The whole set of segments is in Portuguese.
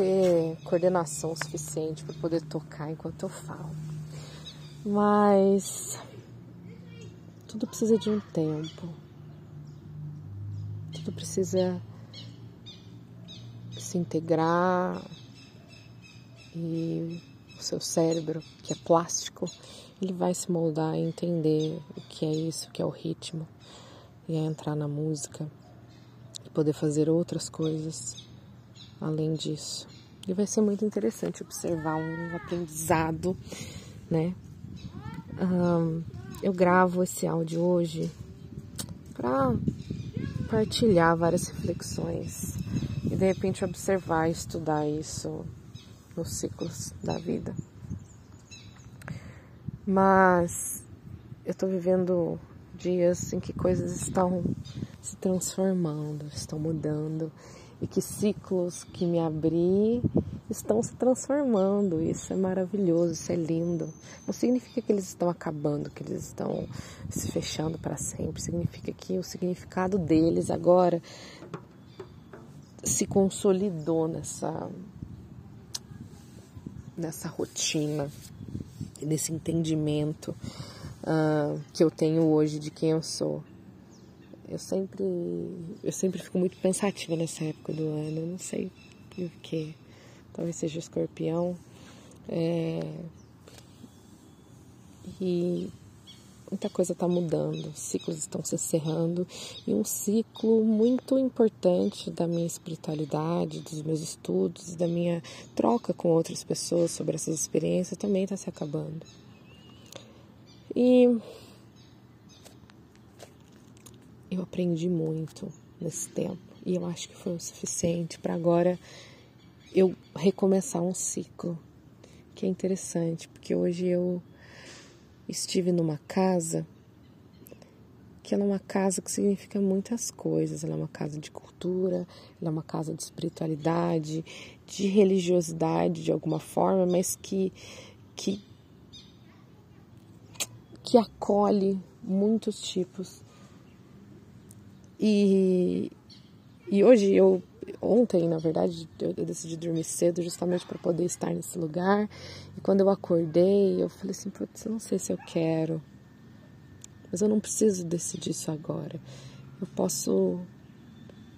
ter coordenação suficiente para poder tocar enquanto eu falo. Mas tudo precisa de um tempo. Tudo precisa se integrar e o seu cérebro, que é plástico, ele vai se moldar e entender o que é isso, o que é o ritmo, e é entrar na música e poder fazer outras coisas além disso. E vai ser muito interessante observar um aprendizado, né? Um, eu gravo esse áudio hoje para partilhar várias reflexões e de repente observar e estudar isso nos ciclos da vida. Mas eu estou vivendo dias em que coisas estão se transformando, estão mudando e que ciclos que me abri estão se transformando. Isso é maravilhoso, isso é lindo. Não significa que eles estão acabando, que eles estão se fechando para sempre. Significa que o significado deles agora se consolidou nessa nessa rotina, nesse entendimento uh, que eu tenho hoje de quem eu sou. Eu sempre, eu sempre fico muito pensativa nessa época do ano, não sei por quê. Talvez seja escorpião. É... E muita coisa está mudando, ciclos estão se encerrando e um ciclo muito importante da minha espiritualidade, dos meus estudos, da minha troca com outras pessoas sobre essas experiências também está se acabando. E eu aprendi muito nesse tempo e eu acho que foi o suficiente para agora eu recomeçar um ciclo que é interessante, porque hoje eu estive numa casa que ela é uma casa que significa muitas coisas. Ela é uma casa de cultura, ela é uma casa de espiritualidade, de religiosidade de alguma forma, mas que que que acolhe muitos tipos. E e hoje eu ontem, na verdade, eu, eu decidi dormir cedo justamente para poder estar nesse lugar. E quando eu acordei, eu falei assim: putz, eu não sei se eu quero, mas eu não preciso decidir isso agora. Eu posso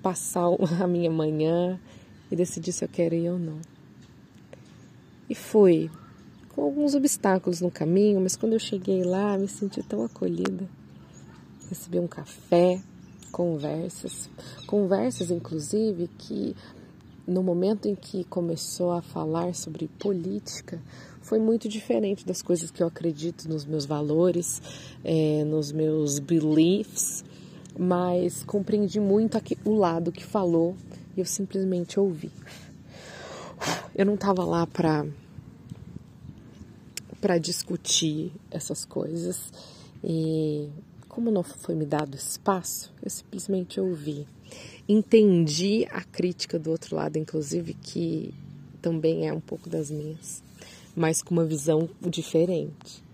passar a minha manhã e decidir se eu quero ir ou não. E fui, com alguns obstáculos no caminho, mas quando eu cheguei lá, me senti tão acolhida. Recebi um café, conversas, conversas inclusive que no momento em que começou a falar sobre política foi muito diferente das coisas que eu acredito nos meus valores, é, nos meus beliefs, mas compreendi muito aqui, o lado que falou e eu simplesmente ouvi. Eu não estava lá para para discutir essas coisas e como não foi me dado espaço, eu simplesmente ouvi. Entendi a crítica do outro lado, inclusive, que também é um pouco das minhas, mas com uma visão diferente.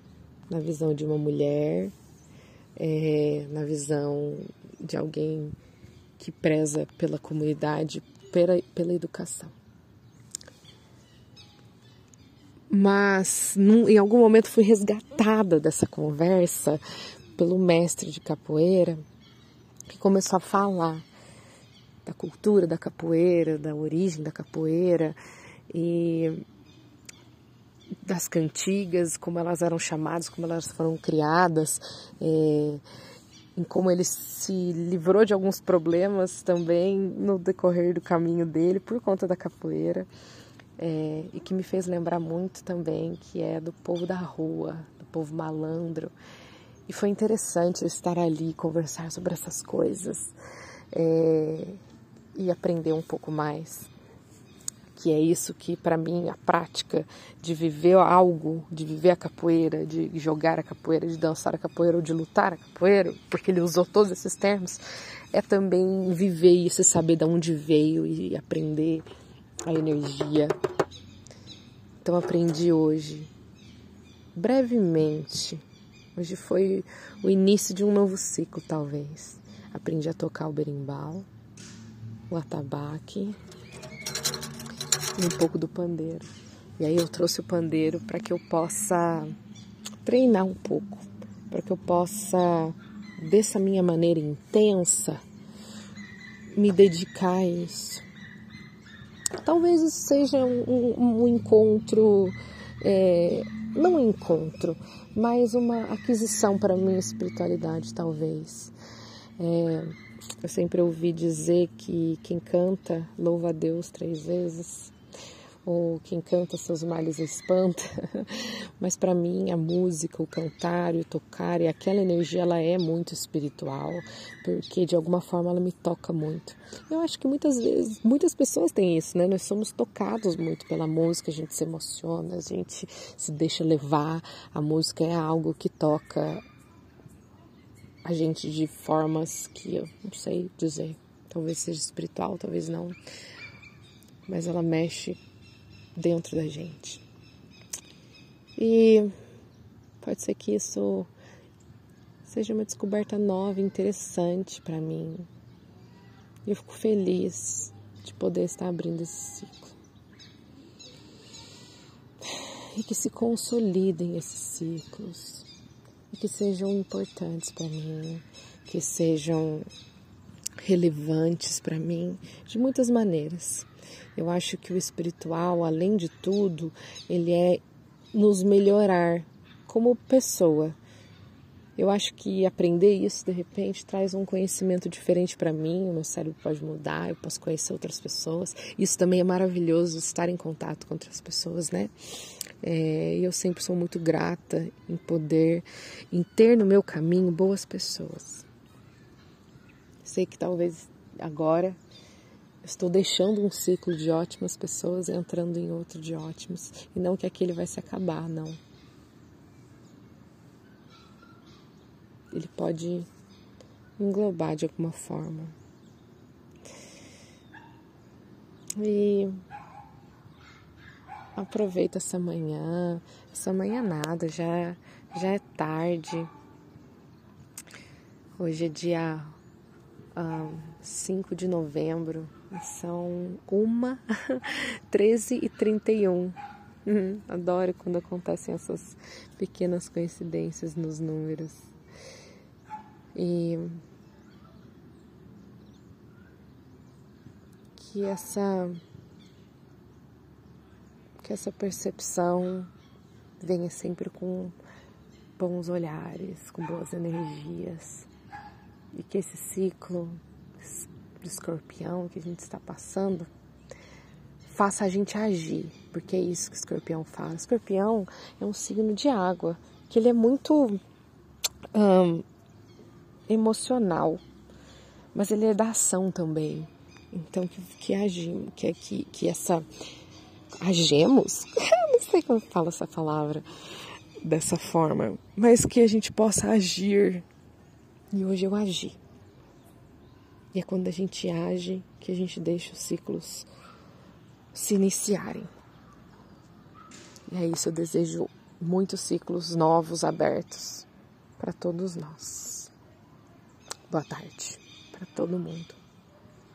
Na visão de uma mulher, é, na visão de alguém que preza pela comunidade, pela, pela educação. Mas num, em algum momento fui resgatada dessa conversa pelo mestre de capoeira, que começou a falar da cultura da capoeira, da origem da capoeira e das cantigas, como elas eram chamadas, como elas foram criadas, é, em como ele se livrou de alguns problemas também no decorrer do caminho dele por conta da capoeira. É, e que me fez lembrar muito também que é do povo da rua, do povo malandro, e foi interessante estar ali, conversar sobre essas coisas é, e aprender um pouco mais. Que é isso que, para mim, a prática de viver algo, de viver a capoeira, de jogar a capoeira, de dançar a capoeira ou de lutar a capoeira, porque ele usou todos esses termos, é também viver isso, saber de onde veio e aprender a energia. Então, aprendi hoje, brevemente, Hoje foi o início de um novo ciclo, talvez. Aprendi a tocar o berimbau, o atabaque e um pouco do pandeiro. E aí eu trouxe o pandeiro para que eu possa treinar um pouco, para que eu possa, dessa minha maneira intensa, me dedicar a isso. Talvez isso seja um, um encontro, é, não um encontro, mas uma aquisição para a minha espiritualidade, talvez. É, eu sempre ouvi dizer que quem canta louva a Deus três vezes ou quem canta seus males espanta, mas para mim a música, o cantar e o tocar e aquela energia ela é muito espiritual, porque de alguma forma ela me toca muito. Eu acho que muitas vezes, muitas pessoas têm isso, né? Nós somos tocados muito pela música, a gente se emociona, a gente se deixa levar, a música é algo que toca a gente de formas que eu não sei dizer, talvez seja espiritual, talvez não, mas ela mexe dentro da gente. E pode ser que isso seja uma descoberta nova, interessante para mim. Eu fico feliz de poder estar abrindo esse ciclo. E que se consolidem esses ciclos. E que sejam importantes para mim, que sejam relevantes para mim de muitas maneiras. Eu acho que o espiritual, além de tudo, ele é nos melhorar como pessoa. Eu acho que aprender isso de repente traz um conhecimento diferente para mim, o meu cérebro pode mudar, eu posso conhecer outras pessoas. Isso também é maravilhoso, estar em contato com outras pessoas, né? É, eu sempre sou muito grata em poder, em ter no meu caminho boas pessoas. Sei que talvez agora estou deixando um ciclo de ótimas pessoas entrando em outro de ótimos. E não que aquele vai se acabar, não. Ele pode englobar de alguma forma. E aproveita essa manhã, essa manhã nada, já, já é tarde. Hoje é dia um, 5 de novembro são uma, 13 e 31. Uhum, adoro quando acontecem essas pequenas coincidências nos números. E que essa que essa percepção venha sempre com bons olhares, com boas energias e que esse ciclo do escorpião que a gente está passando faça a gente agir, porque é isso que o escorpião faz. O escorpião é um signo de água, que ele é muito um, emocional, mas ele é da ação também. Então que, que agimos, que, que, que essa agemos, não sei como fala essa palavra dessa forma, mas que a gente possa agir. E hoje eu agi. É quando a gente age que a gente deixa os ciclos se iniciarem. E é isso, eu desejo muitos ciclos novos abertos para todos nós. Boa tarde para todo mundo.